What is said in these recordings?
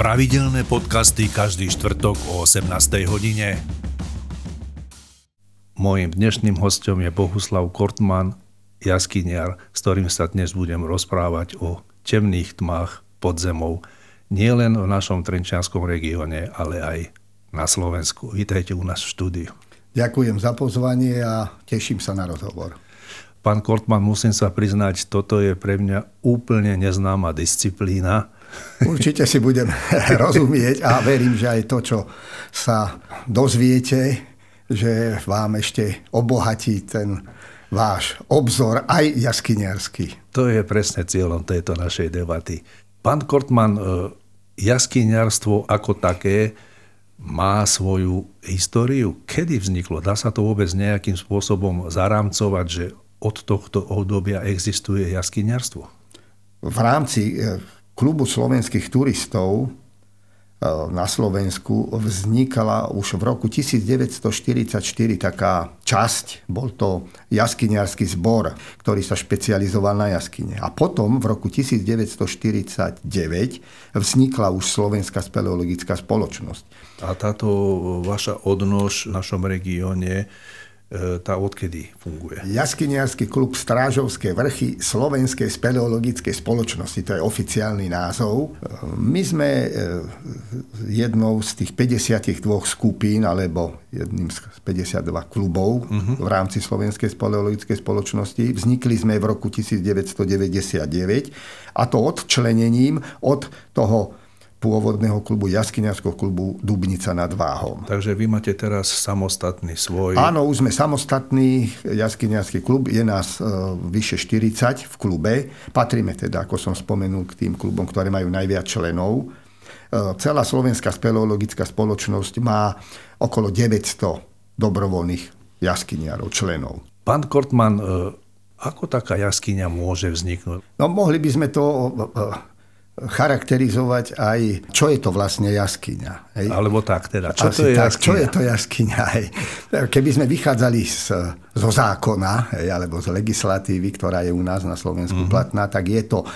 Pravidelné podcasty každý štvrtok o 18. hodine. Mojím dnešným hostom je Bohuslav Kortman, jaskyniar, s ktorým sa dnes budem rozprávať o temných tmách pod zemou, nielen v našom Trenčianskom regióne, ale aj na Slovensku. Vítajte u nás v štúdiu. Ďakujem za pozvanie a teším sa na rozhovor. Pán Kortman, musím sa priznať, toto je pre mňa úplne neznáma disciplína Určite si budem rozumieť a verím, že aj to, čo sa dozviete, že vám ešte obohatí ten váš obzor aj jaskyniarsky. To je presne cieľom tejto našej debaty. Pán Kortman, e, jaskyniarstvo ako také má svoju históriu. Kedy vzniklo? Dá sa to vôbec nejakým spôsobom zarámcovať, že od tohto obdobia existuje jaskyniarstvo? V rámci e, klubu slovenských turistov e, na Slovensku vznikala už v roku 1944 taká časť, bol to jaskyniarský zbor, ktorý sa špecializoval na jaskyne. A potom v roku 1949 vznikla už Slovenská speleologická spoločnosť. A táto vaša odnož v našom regióne tá odkedy funguje? Jaskyniarský klub Strážovské vrchy Slovenskej speleologickej spoločnosti, to je oficiálny názov. My sme e, jednou z tých 52 skupín, alebo jedným z 52 klubov uh-huh. v rámci Slovenskej speleologickej spoločnosti. Vznikli sme v roku 1999 a to odčlenením od toho pôvodného klubu, jaskyniarského klubu Dubnica nad Váhom. Takže vy máte teraz samostatný svoj... Áno, už sme samostatný jaskyniarský klub, je nás e, vyše 40 v klube. Patríme teda, ako som spomenul, k tým klubom, ktoré majú najviac členov. E, celá slovenská speleologická spoločnosť má okolo 900 dobrovoľných jaskyniarov, členov. Pán Kortman, e, ako taká jaskyňa môže vzniknúť? No mohli by sme to e, charakterizovať aj, čo je to vlastne jaskyňa. Hej? Alebo tak teda, čo Asi to je tak, jaskyňa? Čo je to jaskyňa? Hej? Keby sme vychádzali z, zo zákona, hej, alebo z legislatívy, ktorá je u nás na Slovensku mm-hmm. platná, tak je to e,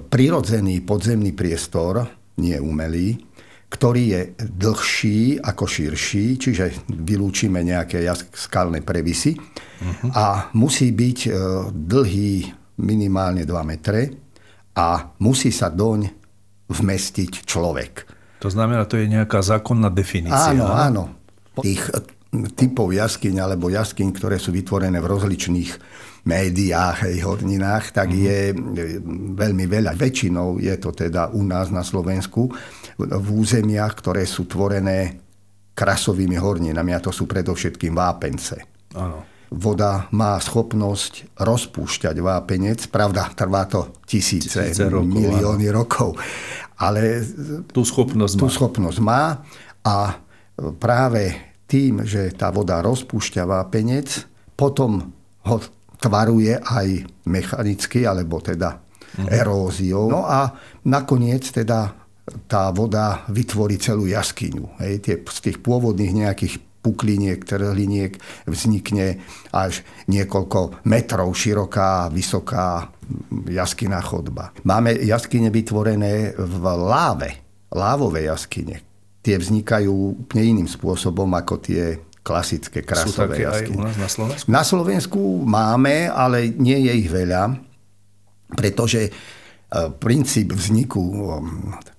prirodzený podzemný priestor, nie umelý, ktorý je dlhší ako širší, čiže vylúčime nejaké skalné previsy uh-huh. a musí byť e, dlhý minimálne 2 metre a musí sa doň vmestiť človek. To znamená, to je nejaká zákonná definícia. Áno, áno. Tých eh, typov jaskyň alebo jaskyň, ktoré sú vytvorené v rozličných médiách, hej, horninách, tak mm-hmm. je eh, veľmi veľa. Väčšinou je to teda u nás na Slovensku v územiach, ktoré sú tvorené krasovými horninami a to sú predovšetkým vápence. Áno voda má schopnosť rozpúšťať vápenec. Pravda, trvá to tisíce, tisíce rokov, milióny áno. rokov. Ale tú schopnosť, tú má. schopnosť má a práve tým, že tá voda rozpúšťa vápenec, potom ho tvaruje aj mechanicky, alebo teda uh-huh. eróziou. No a nakoniec teda tá voda vytvorí celú jaskyňu. Hej, tie, z tých pôvodných nejakých pukliniek, trhliniek vznikne až niekoľko metrov široká, vysoká jaskyná chodba. Máme jaskyne vytvorené v láve, lávové jaskyne. Tie vznikajú úplne iným spôsobom ako tie klasické krasové Sú jaskyne. aj u nás na Slovensku? Na Slovensku máme, ale nie je ich veľa, pretože e, princíp vzniku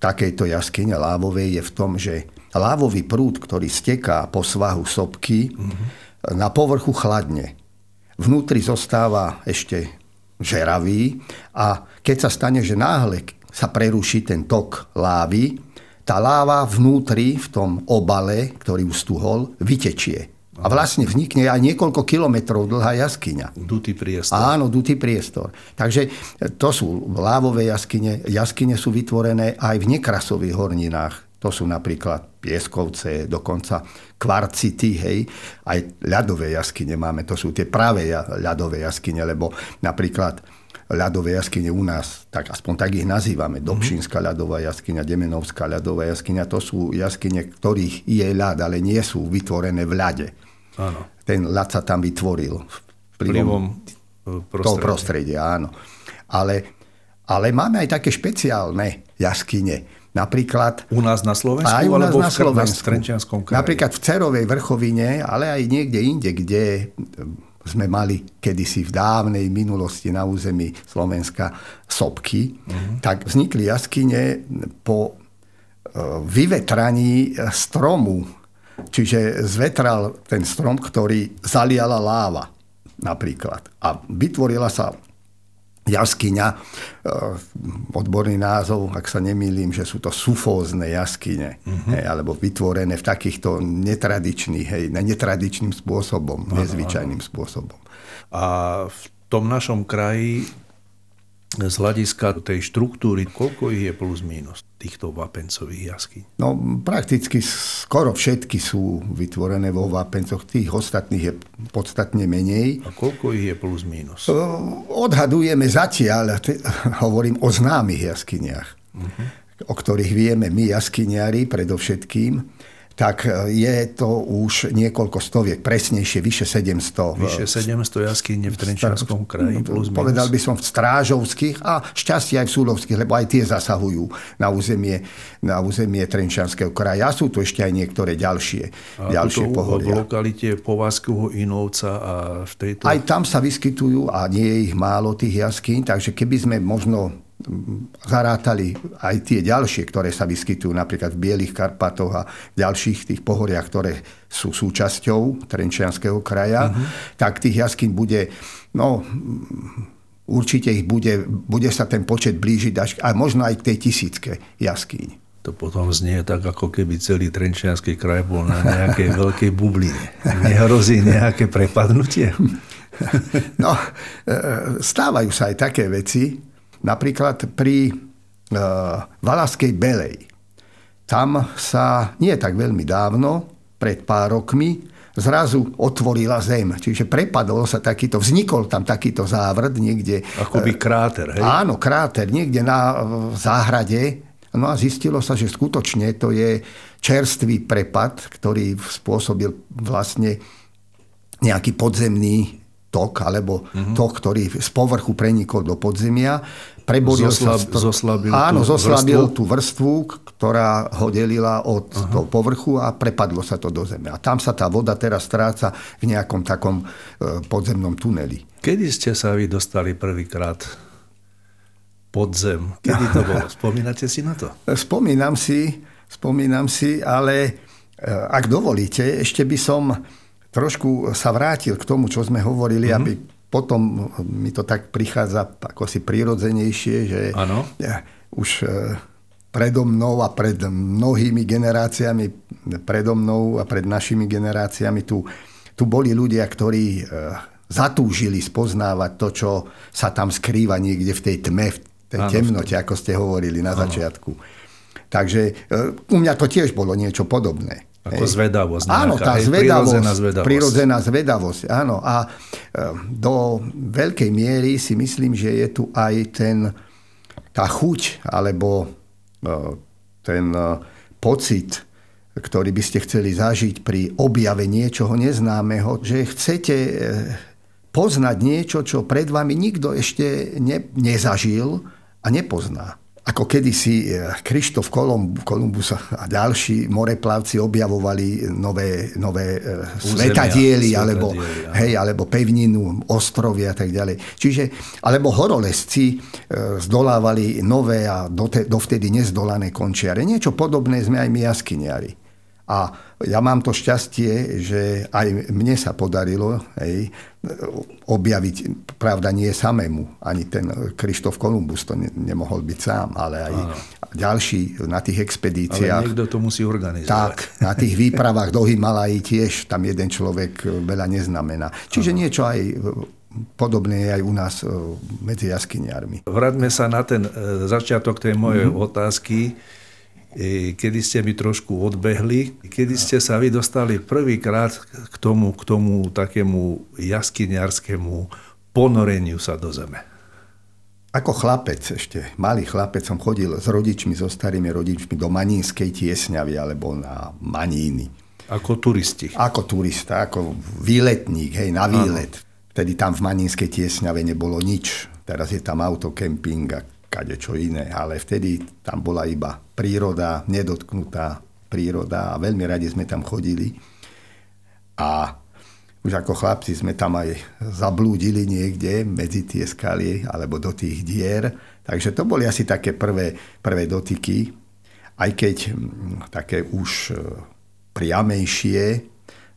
takejto jaskyne lávovej je v tom, že lávový prúd, ktorý steká po svahu sopky, mm-hmm. na povrchu chladne. Vnútri zostáva ešte žeravý a keď sa stane, že náhle sa preruší ten tok lávy, tá láva vnútri v tom obale, ktorý ustuhol, vytečie. A vlastne vznikne aj niekoľko kilometrov dlhá jaskyňa. Dutý priestor. Áno, dutý priestor. Takže to sú lávové jaskyne. Jaskyne sú vytvorené aj v nekrasových horninách. To sú napríklad pieskovce, dokonca kvarcity, hej. Aj ľadové jaskyne máme, to sú tie práve ľadové jaskyne, lebo napríklad ľadové jaskyne u nás, tak aspoň tak ich nazývame, mhm. Dobšínska ľadová jaskyňa, Demenovská ľadová jaskyňa, to sú jaskyne, ktorých je ľad, ale nie sú vytvorené v ľade. Áno. Ten ľad sa tam vytvoril vplyvom prostredia. toho prostredia, áno. Ale, ale máme aj také špeciálne jaskyne, Napríklad... U nás na Slovensku? Aj u nás alebo na v Slovensku. Trenčianskom kraji? Napríklad v Cerovej vrchovine, ale aj niekde inde, kde sme mali kedysi v dávnej minulosti na území Slovenska sopky, uh-huh. tak vznikli jaskyne po vyvetraní stromu. Čiže zvetral ten strom, ktorý zaliala láva napríklad. A vytvorila sa jaskyňa, e, odborný názov, ak sa nemýlim, že sú to sufózne jaskyne, uh-huh. hej, alebo vytvorené v takýchto netradičných, hej, netradičným spôsobom, ano, nezvyčajným ano. spôsobom. A v tom našom kraji z hľadiska tej štruktúry, koľko ich je plus minus týchto vápencových jaskyň? No prakticky skoro všetky sú vytvorené vo vápencoch, tých ostatných je podstatne menej. A koľko ich je plus minus? Odhadujeme zatiaľ, hovorím o známych jaskyniach, uh-huh. o ktorých vieme my jaskyniari predovšetkým tak e, je to už niekoľko stoviek, presnejšie, vyše 700. Vyše 700 jaskyne v Trenčianskom kraji, plus minus. Povedal by som v Strážovských a šťastie aj v Súlovských, lebo aj tie zasahujú na územie, na územie Trenčianského kraja. A sú tu ešte aj niektoré ďalšie, a ďalšie pohoria. v lokalite Povazkoho Inovca a v tejto... Aj tam sa vyskytujú a nie je ich málo tých jaskýň, takže keby sme možno zarátali aj tie ďalšie, ktoré sa vyskytujú napríklad v Bielých Karpatoch a v ďalších tých pohoriach, ktoré sú súčasťou Trenčianského kraja, uh-huh. tak tých jaskyň bude, no určite ich bude, bude sa ten počet blížiť až, a možno aj k tej tisícke jaskyň. To potom znie tak, ako keby celý Trenčianský kraj bol na nejakej veľkej bubline. Nehrozí nejaké prepadnutie? No, e, e, stávajú sa aj také veci, Napríklad pri uh, Valaskej Belej. Tam sa nie tak veľmi dávno, pred pár rokmi, zrazu otvorila zem. Čiže prepadol sa takýto, vznikol tam takýto závrd niekde. Akoby kráter, hej? Áno, kráter, niekde na záhrade. No a zistilo sa, že skutočne to je čerstvý prepad, ktorý spôsobil vlastne nejaký podzemný tok, alebo uh-huh. tok, ktorý z povrchu prenikol do podzemia preboril Zoslab, sa... Zoslabil áno, tú zoslabil vrstvu? tú vrstvu, ktorá ho delila od Aha. toho povrchu a prepadlo sa to do zeme. A tam sa tá voda teraz stráca v nejakom takom e, podzemnom tuneli. Kedy ste sa vy dostali prvýkrát pod zem? Kedy to bolo? Spomínate si na to? Spomínam si, spomínam si, ale e, ak dovolíte, ešte by som trošku sa vrátil k tomu, čo sme hovorili, mm-hmm. aby potom mi to tak prichádza ako si prirodzenejšie, že ano. už e, predo mnou a pred mnohými generáciami, predo mnou a pred našimi generáciami tu, tu boli ľudia, ktorí e, zatúžili spoznávať to, čo sa tam skrýva niekde v tej tme, v tej ano, temnote, ako ste hovorili na ano. začiatku. Takže e, u mňa to tiež bolo niečo podobné. Ako zvedavosť. Nejaká, áno, tá zvedavosť, prirodzená zvedavosť. Prirodzená zvedavosť, áno. A e, do veľkej miery si myslím, že je tu aj ten, tá chuť, alebo e, ten e, pocit, ktorý by ste chceli zažiť pri objave niečoho neznámeho, že chcete poznať niečo, čo pred vami nikto ešte ne, nezažil a nepozná ako kedysi eh, Krištof Kolumb, Kolumbus a ďalší moreplavci objavovali nové, nové eh, svetadiely, alebo, hej, alebo pevninu, ostrovy a tak ďalej. Čiže, alebo horolesci eh, zdolávali nové a dovtedy nezdolané končiare. Niečo podobné sme aj my jaskyniari. A ja mám to šťastie, že aj mne sa podarilo hej, objaviť, pravda nie samému, ani ten Krištof Kolumbus to ne, nemohol byť sám, ale aj Áno. ďalší na tých expedíciách. Ale niekto to musí organizovať. Tak, na tých výpravách do Himalají tiež tam jeden človek veľa neznamená. Čiže Áno. niečo aj podobné je aj u nás medzi jaskyniarmi. Vráťme sa na ten e, začiatok tej mojej mm-hmm. otázky E, kedy ste mi trošku odbehli, kedy ste sa vy dostali prvýkrát k tomu, k tomu takému jaskyniarskému ponoreniu sa do zeme. Ako chlapec ešte, malý chlapec som chodil s rodičmi, so starými rodičmi do Manínskej tiesňavy alebo na Maníny. Ako turisti. Ako turista, ako výletník, hej, na výlet. Ano. Vtedy tam v Manínskej tiesňave nebolo nič. Teraz je tam autokemping a kade čo iné, ale vtedy tam bola iba príroda, nedotknutá príroda a veľmi radi sme tam chodili. A už ako chlapci sme tam aj zablúdili niekde medzi tie skaly alebo do tých dier. Takže to boli asi také prvé, prvé dotyky, aj keď také už e, priamejšie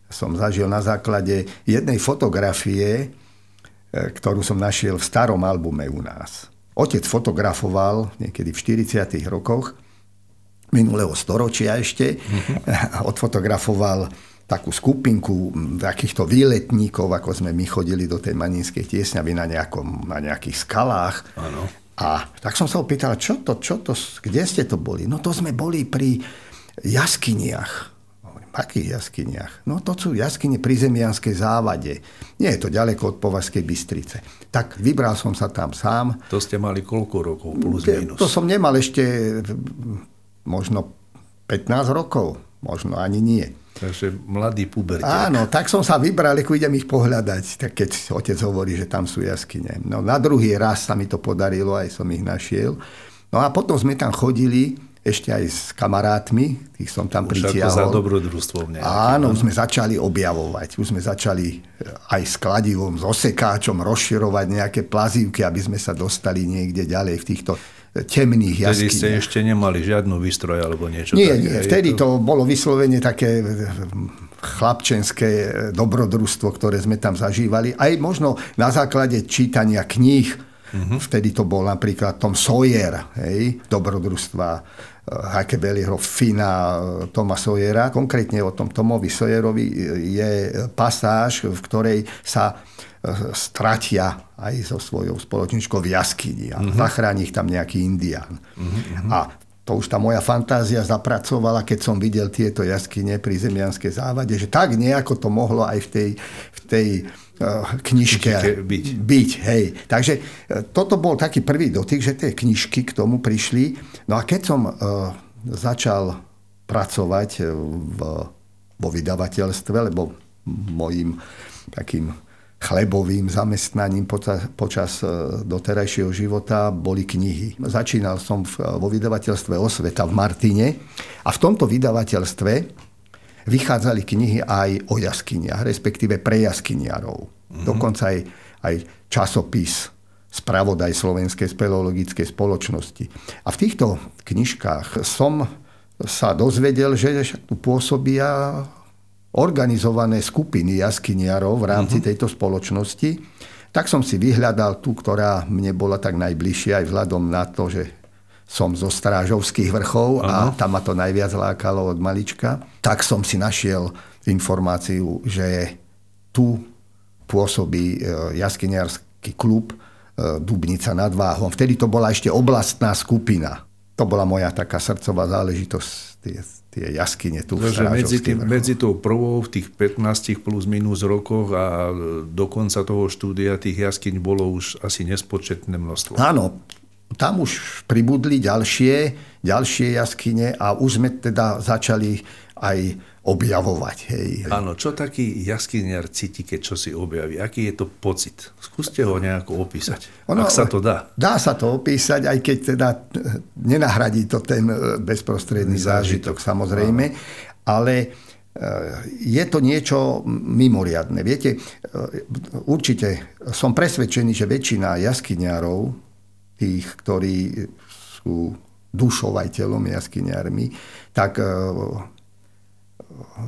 som zažil na základe jednej fotografie, e, ktorú som našiel v starom albume u nás. Otec fotografoval niekedy v 40. rokoch minulého storočia ešte. Mm-hmm. Odfotografoval takú skupinku takýchto výletníkov, ako sme my chodili do tej Maninskej tiesňavy na, nejakom, na nejakých skalách. Ano. A tak som sa opýtal, čo to, čo to, kde ste to boli? No to sme boli pri jaskyniach akých jaskyniach? No to sú jaskyne pri Zemianskej závade. Nie je to ďaleko od Považskej Bystrice. Tak vybral som sa tam sám. To ste mali koľko rokov plus minus? To som nemal ešte možno 15 rokov. Možno ani nie. Takže mladý pubertiak. Áno, tak som sa vybral, ako idem ich pohľadať, tak keď otec hovorí, že tam sú jaskyne. No na druhý raz sa mi to podarilo, aj som ich našiel. No a potom sme tam chodili ešte aj s kamarátmi, tých som tam už pritiahol. Už za dobrodružstvom nejakým. Áno, už sme začali objavovať. Už sme začali eh, aj s kladivom, s osekáčom rozširovať nejaké plazívky, aby sme sa dostali niekde ďalej v týchto eh, temných jaskyniach. Vtedy ste ešte nemali žiadnu výstroj alebo niečo Nie, také. nie. Vtedy to... to bolo vyslovene také eh, chlapčenské dobrodružstvo, ktoré sme tam zažívali. Aj možno na základe čítania kníh, Mm-hmm. Vtedy to bol napríklad Tom Sawyer, hej, dobrodružstva Huckleberryho Fina Toma Sawyera. Konkrétne o tom Tomovi Sawyerovi je pasáž, v ktorej sa e, stratia aj so svojou spoločničkou v jaskyni a mm-hmm. zachráni ich tam nejaký indián. Mm-hmm. A to už tá moja fantázia zapracovala, keď som videl tieto jaskyne pri Zemianskej závade, že tak nejako to mohlo aj v tej, v tej Eh, knižke byť. byť hej. Takže eh, toto bol taký prvý dotyk, že tie knižky k tomu prišli. No a keď som uh, začal pracovať v, vo vydavateľstve, lebo mojim takým chlebovým zamestnaním počas, počas doterajšieho života boli knihy. Začínal som v, vo vydavateľstve Osveta v Martine a v tomto vydavateľstve vychádzali knihy aj o jaskyniach, respektíve pre jaskyniarov. Mm-hmm. Dokonca aj, aj časopis spravodaj Slovenskej speleologickej spoločnosti. A v týchto knižkách som sa dozvedel, že tu pôsobia organizované skupiny jaskyniarov v rámci uh-huh. tejto spoločnosti. Tak som si vyhľadal tú, ktorá mne bola tak najbližšia aj vzhľadom na to, že som zo Strážovských vrchov a tam ma to najviac lákalo od malička. Tak som si našiel informáciu, že tu pôsobí e, jaskyniarský klub Dubnica nad Váhom. Vtedy to bola ešte oblastná skupina. To bola moja taká srdcová záležitosť, tie, tie jaskyne tu Takže medzi, tým, medzi tou prvou v tých 15 plus minus rokoch a do konca toho štúdia tých jaskyň bolo už asi nespočetné množstvo. Áno, tam už pribudli ďalšie, ďalšie jaskyne a už sme teda začali aj objavovať. Hej. Áno, čo taký jaskyniar cíti, keď čo si objaví? Aký je to pocit? Skúste ho nejako opísať, ono, ak sa to dá. Dá sa to opísať, aj keď teda nenahradí to ten e, bezprostredný zážitok, zážitok samozrejme, Áno. ale e, je to niečo mimoriadne. Viete, určite som presvedčený, že väčšina jaskyniarov tých, ktorí sú telom jaskyniarmi, tak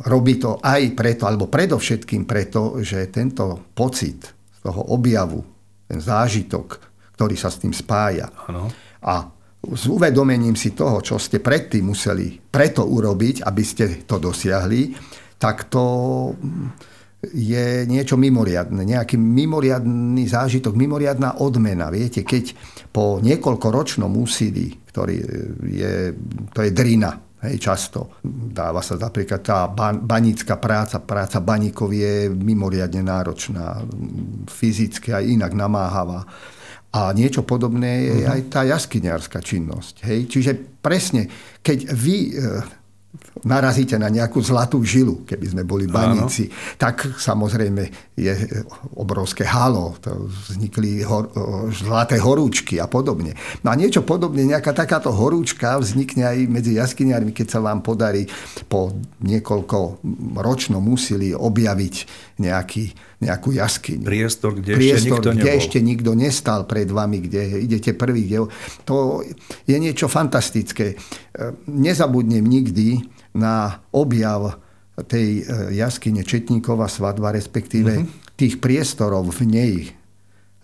robí to aj preto, alebo predovšetkým preto, že tento pocit z toho objavu, ten zážitok, ktorý sa s tým spája ano. a s uvedomením si toho, čo ste predtým museli preto urobiť, aby ste to dosiahli, tak to je niečo mimoriadne, nejaký mimoriadný zážitok, mimoriadná odmena. Viete, keď po niekoľkoročnom úsilí, ktorý je, to je drina, hej, často dáva sa napríklad tá banická práca, práca baníkov je mimoriadne náročná, fyzicky aj inak namáhavá. A niečo podobné je uh-huh. aj tá jaskyniarská činnosť. Hej. Čiže presne, keď vy e, narazíte na nejakú zlatú žilu, keby sme boli baníci, Áno. tak samozrejme je obrovské halo, to vznikli hor, zlaté horúčky a podobne. No a niečo podobne, nejaká takáto horúčka vznikne aj medzi jaskyniarmi, keď sa vám podarí po niekoľko ročnom úsilí objaviť nejaký, nejakú jaskyňu. Priestor, kde Priestor, ešte nikto kde nebol. ešte nikto nestal pred vami, kde idete prvý. Kde... To je niečo fantastické. Nezabudnem nikdy, na objav tej e, jaskyne Četníkova svadba, respektíve mm-hmm. tých priestorov v nej,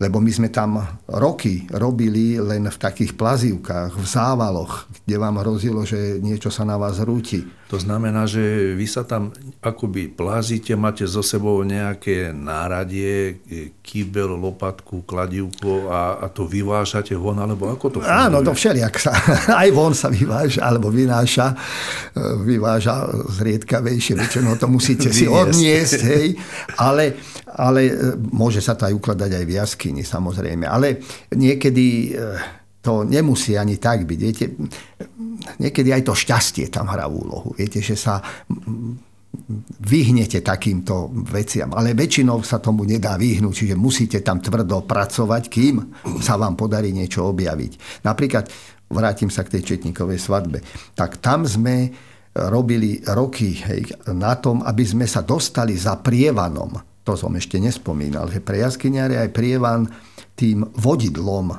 lebo my sme tam roky robili len v takých plazívkach, v závaloch, kde vám hrozilo, že niečo sa na vás rúti. To znamená, že vy sa tam akoby plázite, máte so sebou nejaké náradie, kýbel, lopatku, kladívko a, a to vyvážate von, alebo ako to funguje? Áno, to všelijak sa, aj von sa vyváža, alebo vynáša, vyváža zriedkavejšie, väčšinou to musíte si odniesť, hej, ale, ale e, môže sa to aj ukladať aj v jaskyni, samozrejme, ale niekedy e, to nemusí ani tak byť. Viete, niekedy aj to šťastie tam hrá úlohu. Viete, že sa vyhnete takýmto veciam. Ale väčšinou sa tomu nedá vyhnúť, čiže musíte tam tvrdo pracovať, kým sa vám podarí niečo objaviť. Napríklad, vrátim sa k tej Četníkovej svadbe, tak tam sme robili roky hej, na tom, aby sme sa dostali za prievanom. To som ešte nespomínal, že pre jaskyniare aj prievan tým vodidlom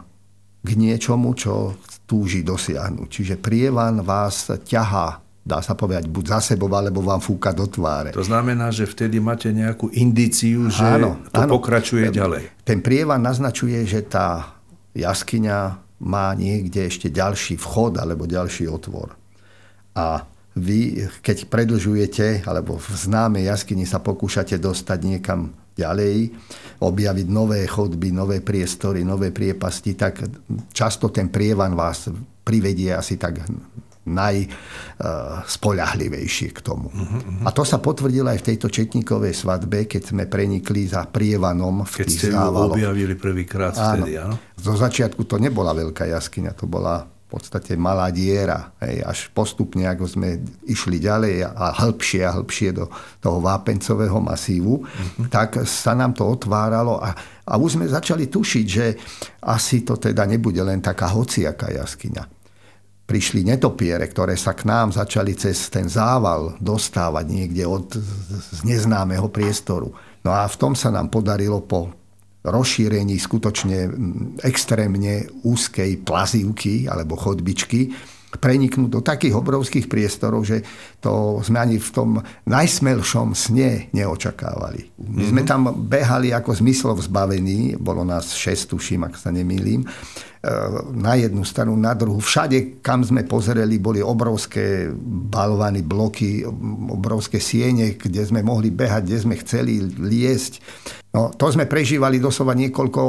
k niečomu, čo túži dosiahnuť. Čiže prievan vás ťahá dá sa povedať, buď za sebou, alebo vám fúka do tváre. To znamená, že vtedy máte nejakú indíciu, že áno, to áno. pokračuje ten, ďalej. Ten prievan naznačuje, že tá jaskyňa má niekde ešte ďalší vchod alebo ďalší otvor. A vy, keď predlžujete, alebo v známej jaskyni sa pokúšate dostať niekam ďalej, objaviť nové chodby, nové priestory, nové priepasti, tak často ten prievan vás privedie asi tak najspoľahlivejšie k tomu. Uh-huh, uh-huh. A to sa potvrdilo aj v tejto Četníkovej svadbe, keď sme prenikli za prievanom v keď ste závaloch. objavili prvýkrát vtedy, áno? Zo začiatku to nebola veľká jaskyňa, to bola podstate malá diera. Hej, až postupne, ako sme išli ďalej a hĺbšie a hĺbšie do toho vápencového masívu, mm-hmm. tak sa nám to otváralo a, a už sme začali tušiť, že asi to teda nebude len taká hociaká jaskyňa. Prišli netopiere, ktoré sa k nám začali cez ten zával dostávať niekde od z neznámeho priestoru. No a v tom sa nám podarilo po rozšírení skutočne extrémne úzkej plazívky alebo chodbičky preniknúť do takých obrovských priestorov, že to sme ani v tom najsmelšom sne neočakávali. My sme mhm. tam behali ako zmyslov zbavení, bolo nás šest, tuším, ak sa nemýlim, na jednu stranu, na druhú. Všade, kam sme pozreli, boli obrovské balvany, bloky, obrovské siene, kde sme mohli behať, kde sme chceli liesť. No, to sme prežívali doslova niekoľko,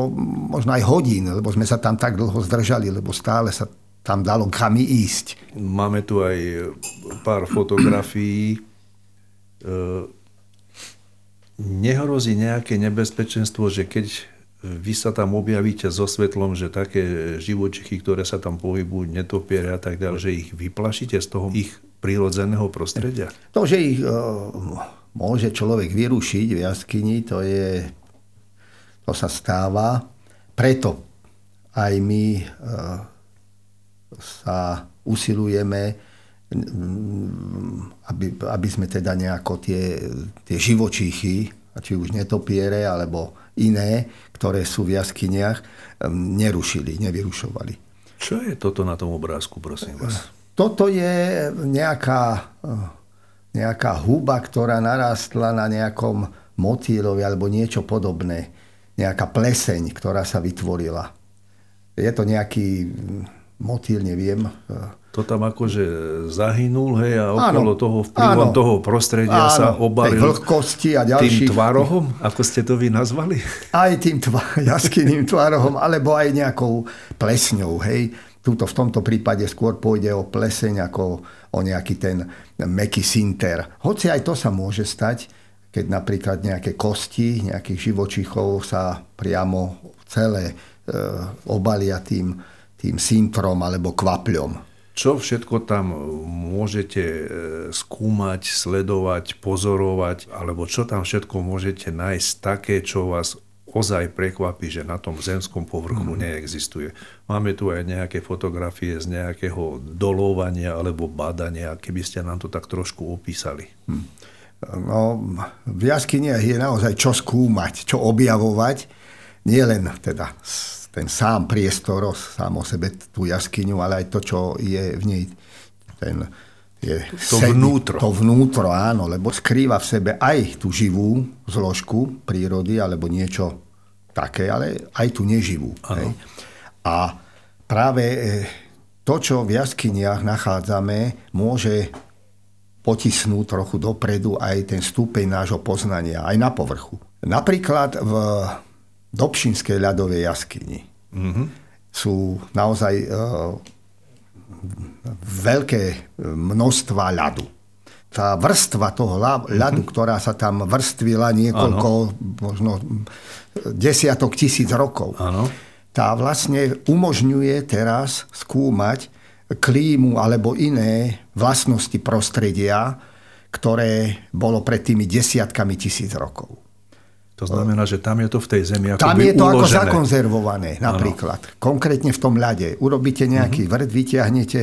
možno aj hodín, lebo sme sa tam tak dlho zdržali, lebo stále sa tam dalo kam ísť. Máme tu aj pár fotografií. E, nehrozí nejaké nebezpečenstvo, že keď vy sa tam objavíte so svetlom, že také živočichy, ktoré sa tam pohybujú, netopiere a tak ďalej, že ich vyplašíte z toho ich prírodzeného prostredia? To, že ich uh, môže človek vyrušiť v jaskyni, to je, to sa stáva. Preto aj my sa usilujeme aby, aby sme teda nejako tie, tie živočíchy, či už netopiere, alebo iné, ktoré sú v jaskyniach, nerušili, nevyrušovali. Čo je toto na tom obrázku, prosím vás? Toto je nejaká, nejaká huba, ktorá narastla na nejakom motýlovi alebo niečo podobné. Nejaká pleseň, ktorá sa vytvorila. Je to nejaký motýl, neviem, to tam akože zahynul, hej, a okolo áno, toho vplyvom áno, toho prostredia áno, sa obalil vlhkosti a ďalších. tým tvarohom, ako ste to vy nazvali? Aj tým tva, jaskyným tvarohom, alebo aj nejakou plesňou, hej. Tuto v tomto prípade skôr pôjde o pleseň ako o nejaký ten meký sinter. Hoci aj to sa môže stať, keď napríklad nejaké kosti nejakých živočichov sa priamo celé e, obalia tým, tým sintrom alebo kvapľom. Čo všetko tam môžete e, skúmať, sledovať, pozorovať, alebo čo tam všetko môžete nájsť také, čo vás ozaj prekvapí, že na tom zemskom povrchu mm. neexistuje. Máme tu aj nejaké fotografie z nejakého dolovania alebo badania, keby ste nám to tak trošku opísali. Mm. No, v jaskyniach je naozaj čo skúmať, čo objavovať. Nie len teda ten sám priestor, sám o sebe tú jaskyňu, ale aj to, čo je v nej ten je to sedí, vnútro. To vnútro, áno, lebo skrýva v sebe aj tú živú zložku prírody alebo niečo také, ale aj tú neživú. Hej. A práve e, to, čo v jaskyniach nachádzame, môže potisnúť trochu dopredu aj ten stupeň nášho poznania, aj na povrchu. Napríklad v Dobšinskej ľadovej jaskyni mm-hmm. sú naozaj e, veľké množstva ľadu tá vrstva toho ľadu, mm-hmm. ktorá sa tam vrstvila niekoľko, ano. možno desiatok tisíc rokov, ano. tá vlastne umožňuje teraz skúmať klímu alebo iné vlastnosti prostredia, ktoré bolo pred tými desiatkami tisíc rokov. To znamená, že tam je to v tej zemi ako Tam je to uložené. ako zakonzervované napríklad. Ano. Konkrétne v tom ľade. Urobíte nejaký uh-huh. vrt, vyťahnete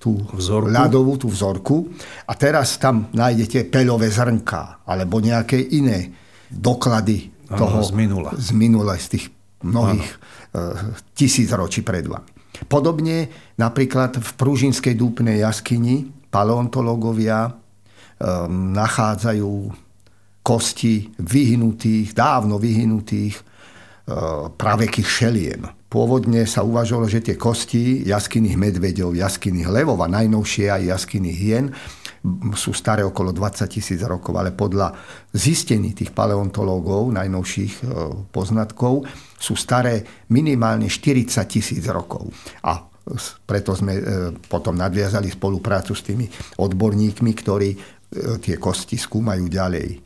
tú vzorku. ľadovú, tú vzorku a teraz tam nájdete peľové zrnka alebo nejaké iné doklady ano, toho z minula. Z minula, z tých mnohých ano. E, tisíc ročí pred vami. Podobne napríklad v Prúžinskej dúpnej jaskyni paleontológovia um, nachádzajú kosti vyhnutých, dávno vyhnutých uh, pravekých šeliem Pôvodne sa uvažovalo, že tie kosti jaskyných medveďov, jaskyných levov a najnovšie aj jaskyných hien sú staré okolo 20 tisíc rokov, ale podľa zistení tých paleontológov, najnovších e, poznatkov, sú staré minimálne 40 tisíc rokov. A preto sme e, potom nadviazali spoluprácu s tými odborníkmi, ktorí e, tie kosti skúmajú ďalej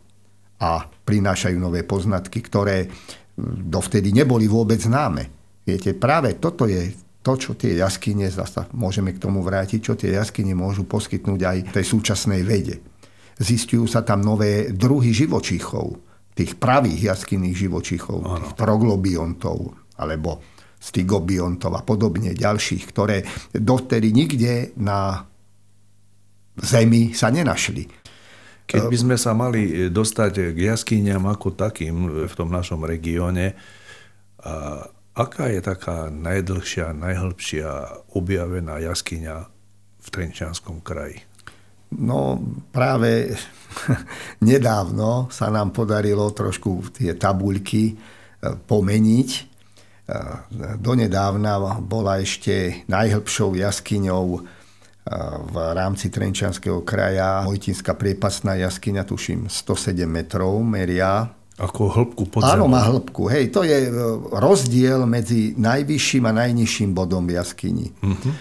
a prinášajú nové poznatky, ktoré dovtedy neboli vôbec známe. Viete, práve toto je to, čo tie jaskyne, zase môžeme k tomu vrátiť, čo tie jaskyne môžu poskytnúť aj tej súčasnej vede. Zistujú sa tam nové druhy živočíchov, tých pravých jaskyných živočíchov, tých troglobiontov, alebo stigobiontov a podobne ďalších, ktoré dovtedy nikde na Zemi sa nenašli. Keď by sme sa mali dostať k jaskyniam ako takým v tom našom regióne, Aká je taká najdlhšia, najhlbšia objavená jaskyňa v Trenčianskom kraji? No práve nedávno sa nám podarilo trošku tie tabuľky e, pomeniť. E, donedávna bola ešte najhlbšou jaskyňou e, v rámci Trenčianského kraja Mojtinská priepasná jaskyňa, tuším 107 metrov meria ako hĺbku podzemia. Áno, má hĺbku. Hej, to je e, rozdiel medzi najvyšším a najnižším bodom v jaskyni. Uh-huh.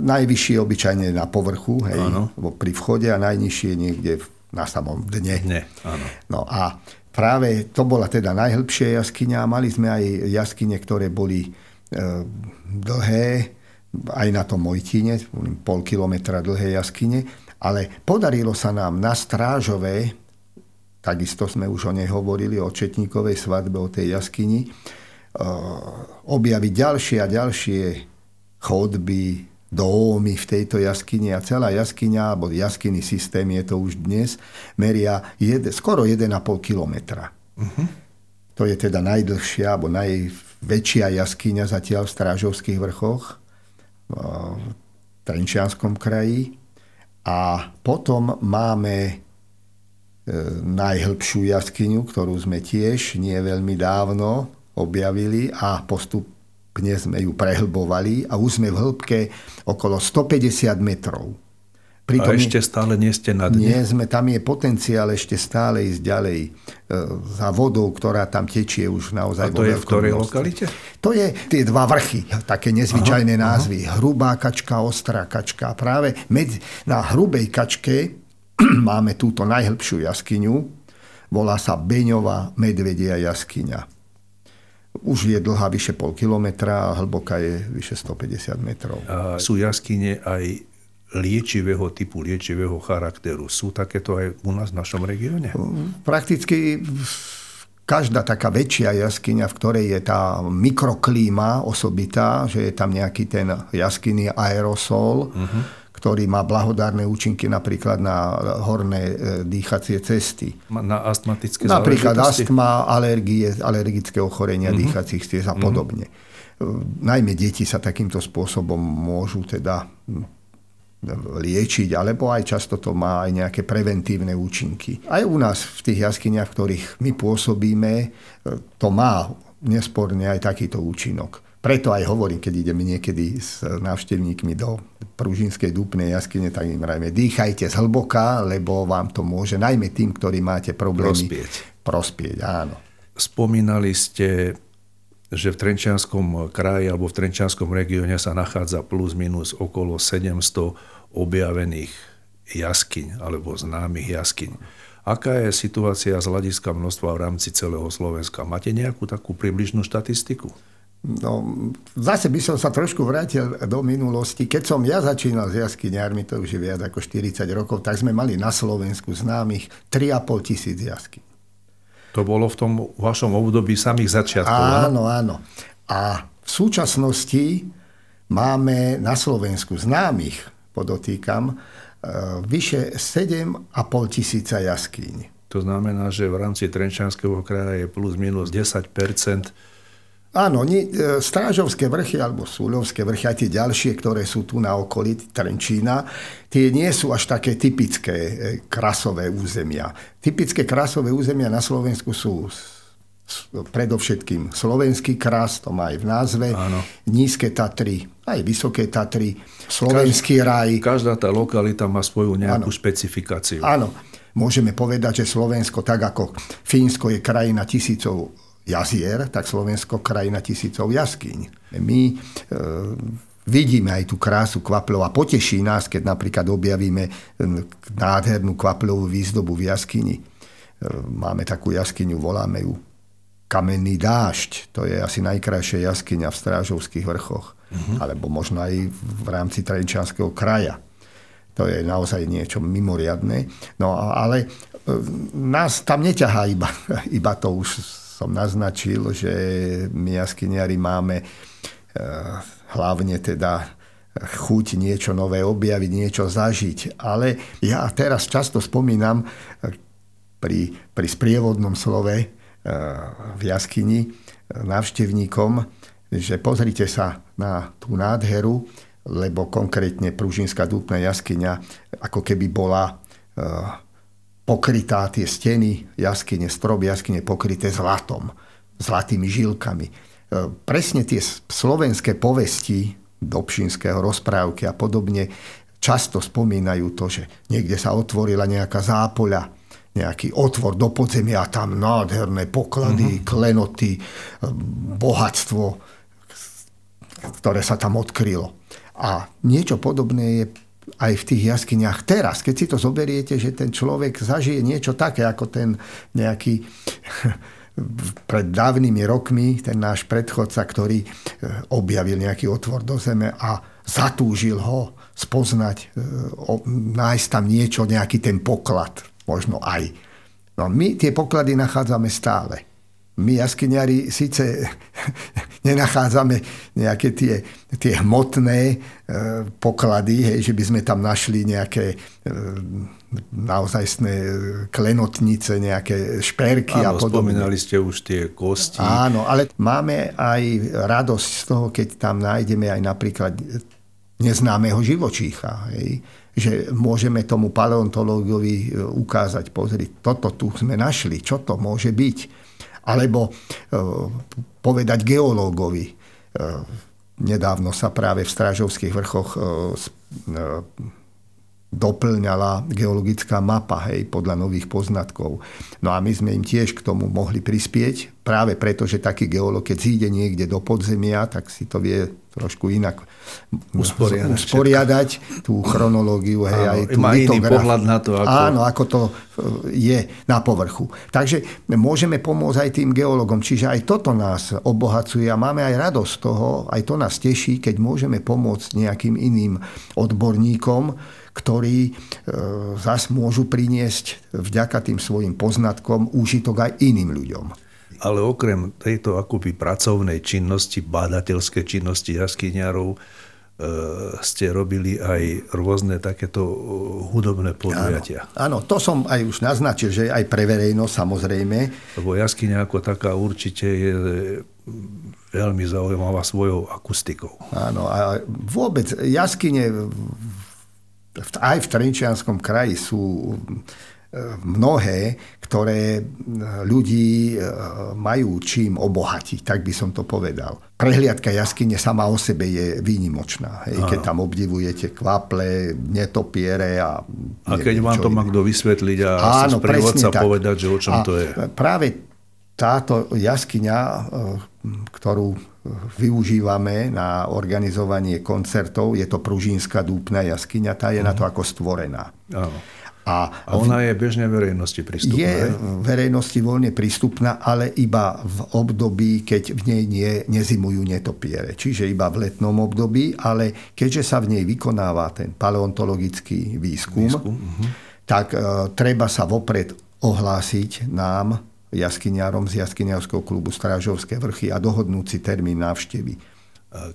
Najvyšší je obyčajne na povrchu, hej, pri vchode a najnižší je niekde na samom dne. dne áno. No a práve to bola teda najhlbšia jaskyňa mali sme aj jaskyne, ktoré boli e, dlhé, aj na tom Mojtine, pol kilometra dlhé jaskyne, ale podarilo sa nám na Strážové takisto sme už o nej hovorili, o Četníkovej svadbe, o tej jaskyni, objaviť ďalšie a ďalšie chodby, dómy v tejto jaskyni a celá jaskyňa, alebo jaskyný systém je to už dnes, meria jed, skoro 1,5 kilometra. Uh-huh. To je teda najdlhšia, alebo najväčšia jaskyňa zatiaľ v Strážovských vrchoch, Trenčianskom kraji. A potom máme E, najhlbšiu jaskyňu, ktorú sme tiež nie veľmi dávno objavili a postupne sme ju prehlbovali a už sme v hĺbke okolo 150 metrov. Pritom a ešte stále nie ste na dne? Nie, sme, tam je potenciál ešte stále ísť ďalej e, za vodou, ktorá tam tečie už naozaj A to je v ktorej lokalite? To je tie dva vrchy, také nezvyčajné aha, názvy. Aha. Hrubá kačka, ostrá kačka. Práve medzi, na hrubej kačke máme túto najhlbšiu jaskyňu, volá sa Beňová medvedia jaskyňa. Už je dlhá vyše pol kilometra a hlboká je vyše 150 metrov. A sú jaskyne aj liečivého typu, liečivého charakteru. Sú takéto aj u nás v našom regióne? Prakticky každá taká väčšia jaskyňa, v ktorej je tá mikroklíma osobitá, že je tam nejaký ten jaskyný aerosol, uh-huh. ktorý má blahodárne účinky napríklad na horné e, dýchacie cesty. Na astmatické Napríklad astma, alergie, alergické ochorenia uh-huh. dýchacích ciest a podobne. Uh-huh. Najmä deti sa takýmto spôsobom môžu teda liečiť, alebo aj často to má aj nejaké preventívne účinky. Aj u nás v tých jaskyniach, v ktorých my pôsobíme, to má nesporne aj takýto účinok. Preto aj hovorím, keď ideme niekedy s návštevníkmi do Pružinskej dúpnej jaskyne, tak im rajme, dýchajte zhlboka, lebo vám to môže, najmä tým, ktorí máte problémy, prospieť. prospieť áno. Spomínali ste, že v Trenčianskom kraji alebo v Trenčianskom regióne sa nachádza plus minus okolo 700 objavených jaskyň alebo známych jaskyň. Aká je situácia z hľadiska množstva v rámci celého Slovenska? Máte nejakú takú približnú štatistiku? No, zase by som sa trošku vrátil do minulosti. Keď som ja začínal s jaskyňármi, to už je viac ako 40 rokov, tak sme mali na Slovensku známych 3,5 tisíc jaskyň. To bolo v tom vašom období samých začiatkov, Áno, áno. A v súčasnosti máme na Slovensku známych podotýkam, e, vyše 7,5 tisíca jaskýň. To znamená, že v rámci Trenčanského kraja je plus minus 10 Áno, e, Strážovské vrchy alebo Súľovské vrchy, aj tie ďalšie, ktoré sú tu na okolí Trenčína, tie nie sú až také typické e, krasové územia. Typické krasové územia na Slovensku sú predovšetkým slovenský kras, to má aj v názve, Áno. nízke Tatry, aj vysoké Tatry, slovenský raj. Každá tá lokalita má svoju nejakú Áno. špecifikáciu. Áno, môžeme povedať, že Slovensko, tak ako Fínsko je krajina tisícov jazier, tak Slovensko krajina tisícov jaskyň. My e, vidíme aj tú krásu kvaplov a poteší nás, keď napríklad objavíme e, nádhernú kvaplovú výzdobu v jaskyni. E, máme takú jaskyňu, voláme ju Kamenný dážď, to je asi najkrajšia jaskyňa v Strážovských vrchoch, uh-huh. alebo možno aj v rámci Trenčianského kraja. To je naozaj niečo mimoriadné. No ale e, nás tam neťahá iba, iba to už som naznačil, že my jaskyniari máme e, hlavne teda chuť niečo nové objaviť, niečo zažiť. Ale ja teraz často spomínam e, pri, pri sprievodnom slove, v jaskyni návštevníkom, že pozrite sa na tú nádheru, lebo konkrétne Pružinská dúpna jaskyňa ako keby bola e, pokrytá tie steny jaskyne, strop jaskyne pokryté zlatom, zlatými žilkami. E, presne tie slovenské povesti Dobšinského rozprávky a podobne často spomínajú to, že niekde sa otvorila nejaká zápoľa, nejaký otvor do podzemia a tam nádherné poklady, uh-huh. klenoty, bohatstvo, ktoré sa tam odkrylo. A niečo podobné je aj v tých jaskyniach teraz. Keď si to zoberiete, že ten človek zažije niečo také, ako ten nejaký pred dávnymi rokmi, ten náš predchodca, ktorý e, objavil nejaký otvor do zeme a zatúžil ho spoznať, e, nájsť tam niečo, nejaký ten poklad možno aj. No my tie poklady nachádzame stále. My jaskyňari síce nenachádzame nejaké tie, tie hmotné e, poklady, hej, že by sme tam našli nejaké e, naozajstné klenotnice, nejaké šperky Áno, a podobne. spomínali ste už tie kosti. Áno, ale máme aj radosť z toho, keď tam nájdeme aj napríklad neznámeho živočícha. Hej že môžeme tomu paleontológovi e, ukázať, pozri, toto tu sme našli, čo to môže byť. Alebo e, povedať geológovi. E, nedávno sa práve v Strážovských vrchoch doplňala geologická mapa, hej, podľa nových poznatkov. No a my sme im tiež k tomu mohli prispieť, práve preto, že taký geolog, keď zíde niekde do podzemia, tak si to vie trošku inak usporiadať, usporiadať tú chronológiu, hej, Áno, aj tú má iný pohľad na to, ako... Áno, ako to e, je na povrchu. Takže môžeme pomôcť aj tým geologom, čiže aj toto nás obohacuje a máme aj radosť z toho, aj to nás teší, keď môžeme pomôcť nejakým iným odborníkom, ktorí e, zas môžu priniesť vďaka tým svojim poznatkom úžitok aj iným ľuďom. Ale okrem tejto akoby pracovnej činnosti, bádateľskej činnosti jaskyňarov, e, ste robili aj rôzne takéto e, hudobné podujatia. Áno, áno, to som aj už naznačil, že aj pre verejnosť samozrejme. Lebo jaskyňa ako taká určite je veľmi zaujímavá svojou akustikou. Áno, a vôbec jaskyne aj v Trenčianskom kraji sú mnohé, ktoré ľudí e, majú čím obohatiť, tak by som to povedal. Prehliadka jaskyne sama o sebe je výnimočná. Hej, keď tam obdivujete kvaple, netopiere a... A keď vám to má kto vysvetliť a Áno, sa povedať, že o čom a to je. Práve táto jaskyňa, e, ktorú využívame na organizovanie koncertov, je to Pružínska dúpna jaskyňa, tá je uh-huh. na to mhm. ako stvorená. Áno. A, a ona je bežne verejnosti prístupná? Je verejnosti voľne prístupná, ale iba v období, keď v nej nie, nezimujú netopiere. Čiže iba v letnom období, ale keďže sa v nej vykonáva ten paleontologický výskum, výskum uh-huh. tak uh, treba sa vopred ohlásiť nám, jaskyniarom z jaskyniarského klubu Strážovské vrchy a dohodnúť si termín návštevy.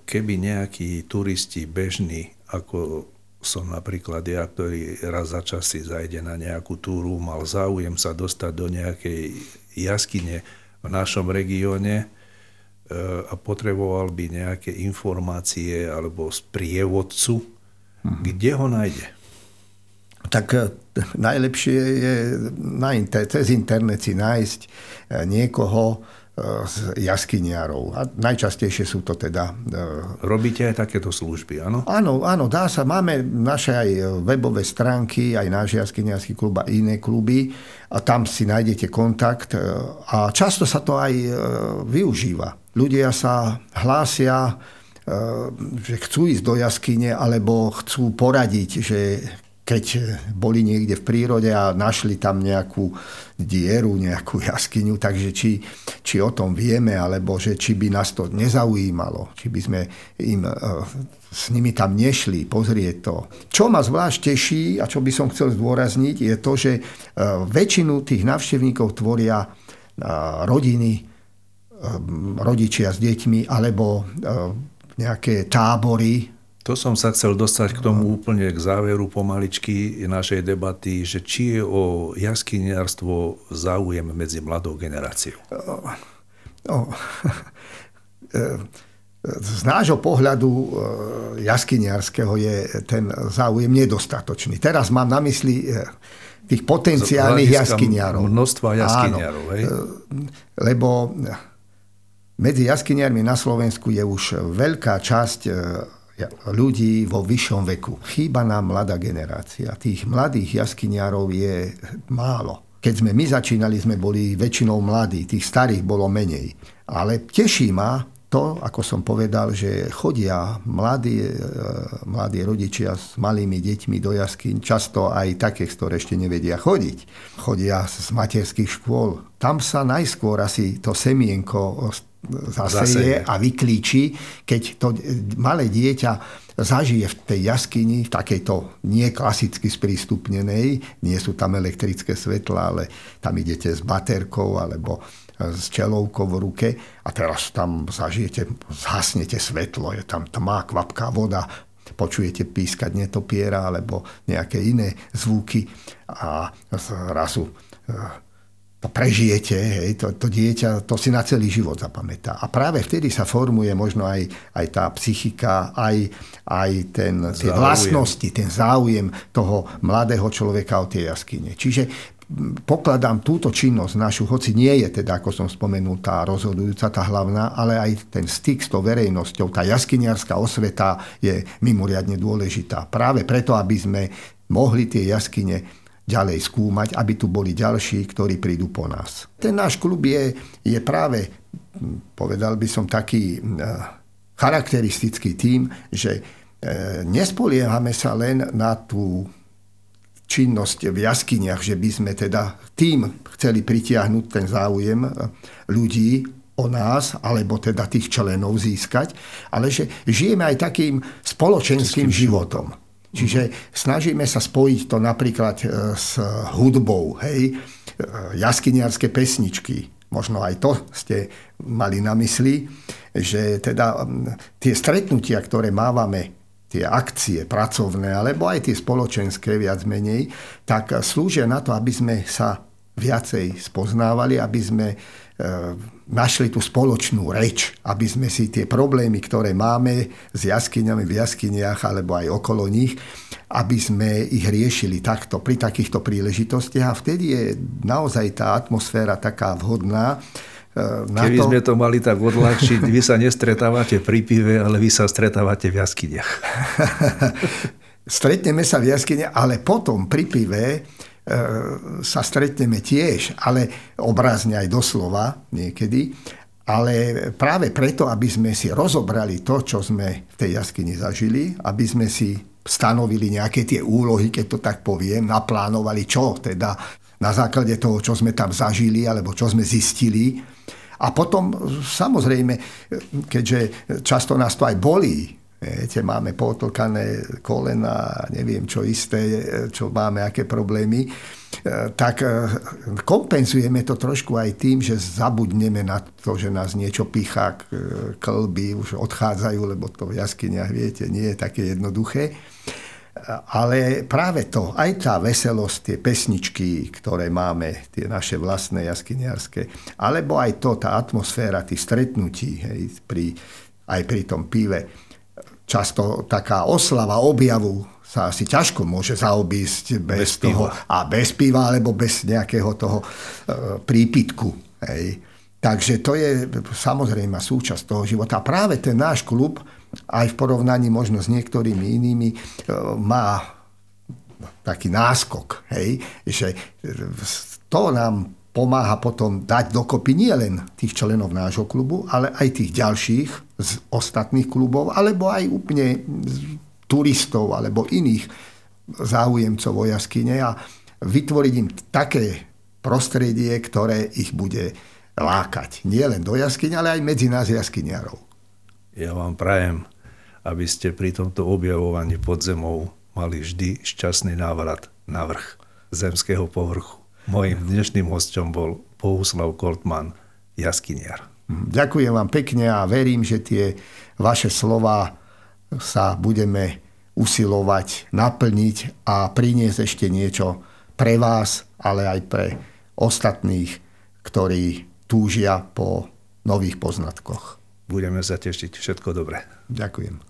Keby nejakí turisti bežní, ako som napríklad ja, ktorý raz za čas si zajde na nejakú túru, mal záujem sa dostať do nejakej jaskyne v našom regióne e, a potreboval by nejaké informácie alebo z prievodcu, mm-hmm. kde ho nájde? Tak e, najlepšie je na inter- cez internet si nájsť e, niekoho, jaskyniarov. A najčastejšie sú to teda... E, Robíte aj takéto služby, áno? Áno, áno, dá sa. Máme naše aj webové stránky, aj náš jaskyniarský klub a iné kluby a tam si nájdete kontakt e, a často sa to aj e, využíva. Ľudia sa hlásia, že chcú ísť do jaskyne alebo chcú poradiť, že keď boli niekde v prírode a našli tam nejakú dieru, nejakú jaskyňu, takže či, či o tom vieme, alebo že či by nás to nezaujímalo, či by sme im, e, s nimi tam nešli, pozrieť to. Čo ma zvlášť teší a čo by som chcel zdôrazniť, je to, že e, väčšinu tých návštevníkov tvoria rodiny, rodičia s deťmi, alebo nejaké tábory, to som sa chcel dostať k tomu úplne k záveru pomaličky našej debaty, že či je o jaskyniarstvo záujem medzi mladou generáciou. No, z nášho pohľadu e, jaskyniarského je ten záujem nedostatočný. Teraz mám na mysli e, tých potenciálnych jaskyniarov. Množstva jaskyniarov, hej? Lebo medzi jaskyniarmi na Slovensku je už veľká časť ľudí vo vyššom veku. Chýba nám mladá generácia. Tých mladých jaskyniarov je málo. Keď sme my začínali, sme boli väčšinou mladí, tých starých bolo menej. Ale teší ma to, ako som povedal, že chodia mladí, e, mladí rodičia s malými deťmi do jaskyň, často aj také, ktoré ešte nevedia chodiť. Chodia z materských škôl. Tam sa najskôr asi to semienko zaseje a vyklíči, keď to malé dieťa zažije v tej jaskyni, v takejto nie klasicky sprístupnenej, nie sú tam elektrické svetla, ale tam idete s baterkou alebo s čelovkou v ruke a teraz tam zažijete, zhasnete svetlo, je tam tmá, kvapká voda, počujete pískať netopiera alebo nejaké iné zvuky a zrazu to prežijete, hej, to, to dieťa, to si na celý život zapamätá. A práve vtedy sa formuje možno aj, aj tá psychika, aj, aj ten, tie vlastnosti, ten záujem toho mladého človeka o tie jaskyne. Čiže pokladám túto činnosť našu, hoci nie je teda, ako som spomenul, tá rozhodujúca, tá hlavná, ale aj ten styk s tou verejnosťou, tá jaskyniarská osveta je mimoriadne dôležitá. Práve preto, aby sme mohli tie jaskyne ďalej skúmať, aby tu boli ďalší, ktorí prídu po nás. Ten náš klub je, je práve, povedal by som, taký charakteristický tým, že nespoliehame sa len na tú činnosť v jaskyniach, že by sme teda tým chceli pritiahnuť ten záujem ľudí o nás, alebo teda tých členov získať, ale že žijeme aj takým spoločenským životom. Čiže snažíme sa spojiť to napríklad e, s hudbou, hej, e, jaskyniarské pesničky, možno aj to ste mali na mysli, že teda tie stretnutia, ktoré mávame, tie akcie pracovné, alebo aj tie spoločenské viac menej, tak slúžia na to, aby sme sa viacej spoznávali, aby sme našli tú spoločnú reč, aby sme si tie problémy, ktoré máme s jaskyňami v jaskyniach alebo aj okolo nich, aby sme ich riešili takto, pri takýchto príležitostiach. A vtedy je naozaj tá atmosféra taká vhodná, e, na Keby to... sme to mali tak odľahčiť, vy sa nestretávate pri pive, ale vy sa stretávate v jaskyniach. Stretneme sa v jaskyniach, ale potom pri pive sa stretneme tiež, ale obrazne aj doslova niekedy. Ale práve preto, aby sme si rozobrali to, čo sme v tej jaskyni zažili, aby sme si stanovili nejaké tie úlohy, keď to tak poviem, naplánovali čo teda na základe toho, čo sme tam zažili alebo čo sme zistili. A potom samozrejme, keďže často nás to aj bolí, Viete, máme potlkané kolena, neviem čo isté, čo máme, aké problémy, e, tak e, kompenzujeme to trošku aj tým, že zabudneme na to, že nás niečo pichá, klby už odchádzajú, lebo to v jaskyniach, viete, nie je také jednoduché. Ale práve to, aj tá veselosť, tie pesničky, ktoré máme, tie naše vlastné jaskyniarské, alebo aj to, tá atmosféra tých stretnutí hej, pri, aj pri tom pive, často taká oslava objavu sa asi ťažko môže zaobísť bez, bez toho piva. a bez piva alebo bez nejakého toho e, prípitku. Hej. Takže to je samozrejme súčasť toho života. A práve ten náš klub, aj v porovnaní možno s niektorými inými, e, má taký náskok, hej, že to nám pomáha potom dať dokopy nie len tých členov nášho klubu, ale aj tých ďalších z ostatných klubov, alebo aj úplne turistov alebo iných záujemcov o jaskyne a vytvoriť im také prostredie, ktoré ich bude lákať. Nie len do jaskyne, ale aj medzi nás jaskyniarov. Ja vám prajem, aby ste pri tomto objavovaní podzemov mali vždy šťastný návrat na vrch zemského povrchu. Mojím dnešným hostom bol Bohuslav Kortman, jaskyniar. Ďakujem vám pekne a verím, že tie vaše slova sa budeme usilovať naplniť a priniesť ešte niečo pre vás, ale aj pre ostatných, ktorí túžia po nových poznatkoch. Budeme sa tešiť. Všetko dobré. Ďakujem.